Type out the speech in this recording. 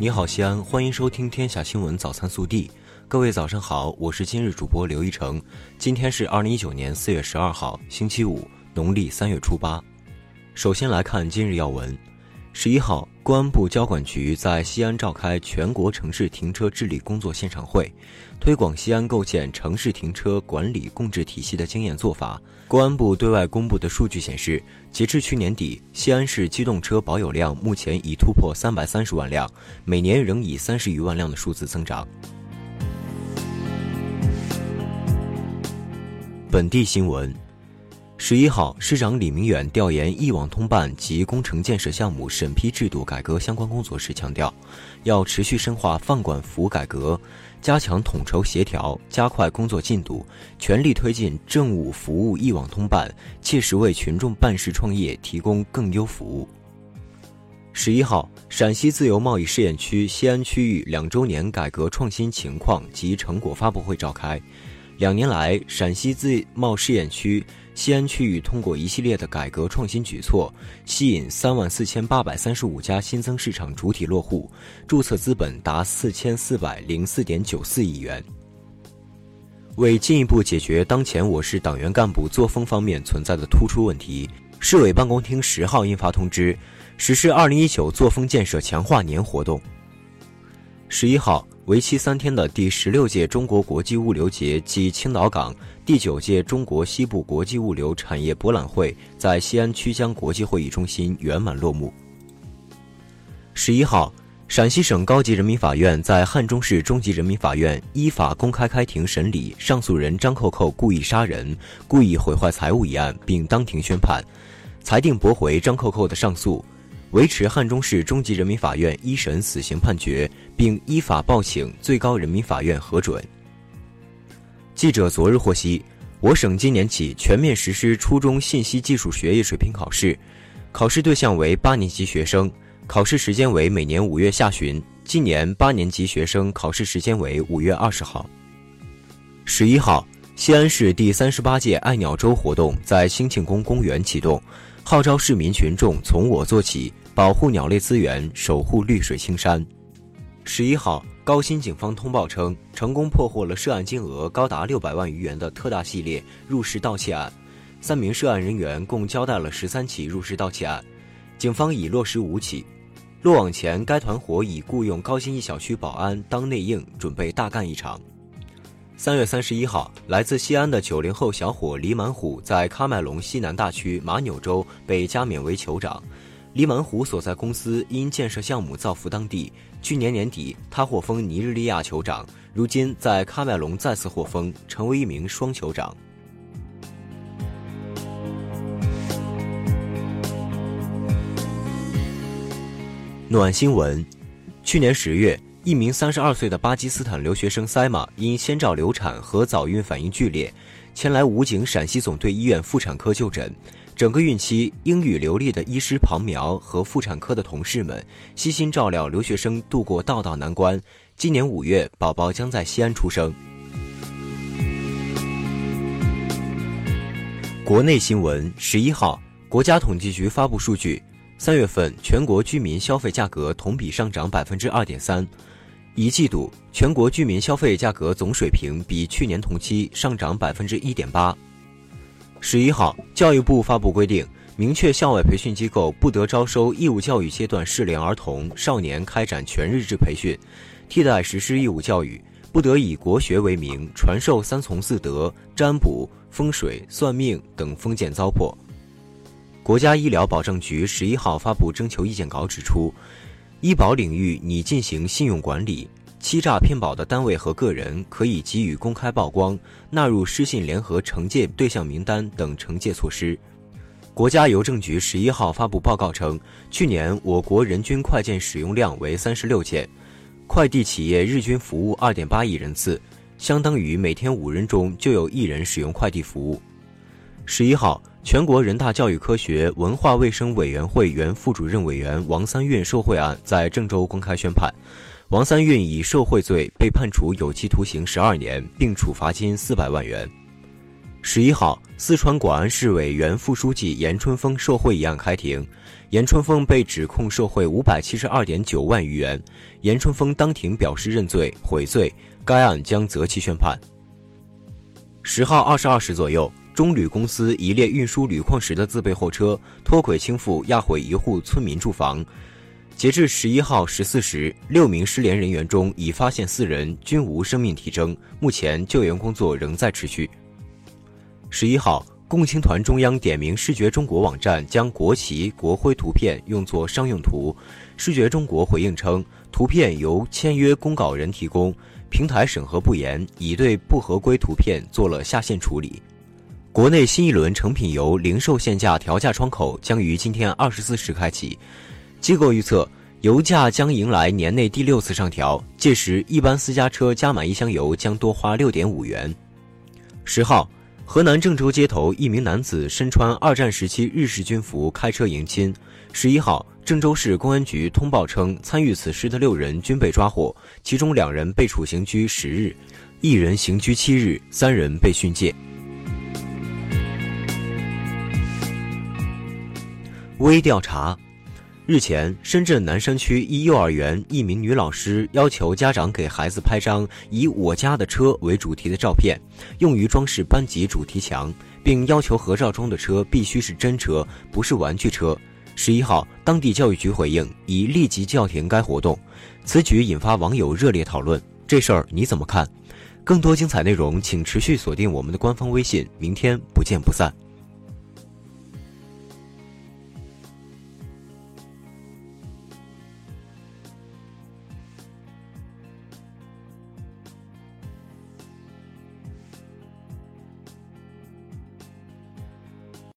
你好，西安，欢迎收听《天下新闻早餐速递》。各位早上好，我是今日主播刘一成。今天是二零一九年四月十二号，星期五，农历三月初八。首先来看今日要闻。十一号，公安部交管局在西安召开全国城市停车治理工作现场会，推广西安构建城市停车管理共治体系的经验做法。公安部对外公布的数据显示，截至去年底，西安市机动车保有量目前已突破三百三十万辆，每年仍以三十余万辆的数字增长。本地新闻。十一号，市长李明远调研一网通办及工程建设项目审批制度改革相关工作时强调，要持续深化放管服改革，加强统筹协调，加快工作进度，全力推进政务服务一网通办，切实为群众办事创业提供更优服务。十一号，陕西自由贸易试验区西安区域两周年改革创新情况及成果发布会召开。两年来，陕西自贸试验区西安区域通过一系列的改革创新举措，吸引三万四千八百三十五家新增市场主体落户，注册资本达四千四百零四点九四亿元。为进一步解决当前我市党员干部作风方面存在的突出问题，市委办公厅十号印发通知，实施二零一九作风建设强化年活动。十一号。为期三天的第十六届中国国际物流节暨青岛港第九届中国西部国际物流产业博览会在西安曲江国际会议中心圆满落幕。十一号，陕西省高级人民法院在汉中市中级人民法院依法公开开庭审理上诉人张扣扣故意杀人、故意毁坏财物一案，并当庭宣判，裁定驳回张扣扣的上诉。维持汉中市中级人民法院一审死刑判决，并依法报请最高人民法院核准。记者昨日获悉，我省今年起全面实施初中信息技术学业水平考试，考试对象为八年级学生，考试时间为每年五月下旬。今年八年级学生考试时间为五月二十号。十一号，西安市第三十八届爱鸟周活动在兴庆宫公园启动。号召市民群众从我做起，保护鸟类资源，守护绿水青山。十一号，高新警方通报称，成功破获了涉案金额高达六百万余元的特大系列入室盗窃案，三名涉案人员共交代了十三起入室盗窃案，警方已落实五起。落网前，该团伙已雇佣高新一小区保安当内应，准备大干一场。三月三十一号，来自西安的九零后小伙李满虎在喀麦隆西南大区马纽州被加冕为酋长。李满虎所在公司因建设项目造福当地，去年年底他获封尼日利亚酋长，如今在喀麦隆再次获封，成为一名双酋长。暖新闻，去年十月。一名三十二岁的巴基斯坦留学生塞玛因先兆流产和早孕反应剧烈，前来武警陕西总队医院妇产科就诊。整个孕期，英语流利的医师庞苗和妇产科的同事们悉心照料留学生度过道道难关。今年五月，宝宝将在西安出生。国内新闻：十一号，国家统计局发布数据，三月份全国居民消费价格同比上涨百分之二点三。一季度全国居民消费价格总水平比去年同期上涨百分之一点八。十一号，教育部发布规定，明确校外培训机构不得招收义务教育阶段适龄儿童、少年开展全日制培训，替代实施义务教育；不得以国学为名传授三从四德、占卜、风水、算命等封建糟粕。国家医疗保障局十一号发布征求意见稿指出。医保领域拟进行信用管理，欺诈骗保的单位和个人可以给予公开曝光，纳入失信联合惩戒对象名单等惩戒措施。国家邮政局十一号发布报告称，去年我国人均快件使用量为三十六件，快递企业日均服务二点八亿人次，相当于每天五人中就有一人使用快递服务。十一号。全国人大教育科学文化卫生委员会原副主任委员王三运受贿案在郑州公开宣判，王三运以受贿罪被判处有期徒刑十二年，并处罚金四百万元。十一号，四川广安市委原副书记严春风受贿一案开庭，严春风被指控受贿五百七十二点九万余元。严春风当庭表示认罪悔罪，该案将择期宣判。十号二十二时左右，中铝公司一列运输铝矿石的自备货车脱轨倾覆，压毁一户村民住房。截至十一号十四时，六名失联人员中已发现四人，均无生命体征，目前救援工作仍在持续。十一号，共青团中央点名视觉中国网站将国旗、国徽图片用作商用图。视觉中国回应称，图片由签约公稿人提供，平台审核不严，已对不合规图片做了下线处理。国内新一轮成品油零售限价调价窗口将于今天二十四时开启。机构预测，油价将迎来年内第六次上调，届时一般私家车加满一箱油将多花六点五元。十号。河南郑州街头，一名男子身穿二战时期日式军服开车迎亲。十一号，郑州市公安局通报称，参与此事的六人均被抓获，其中两人被处刑拘十日，一人刑拘七日，三人被训诫。微调查。日前，深圳南山区一幼儿园一名女老师要求家长给孩子拍张以“我家的车”为主题的照片，用于装饰班级主题墙，并要求合照中的车必须是真车，不是玩具车。十一号，当地教育局回应，已立即叫停该活动。此举引发网友热烈讨论，这事儿你怎么看？更多精彩内容，请持续锁定我们的官方微信。明天不见不散。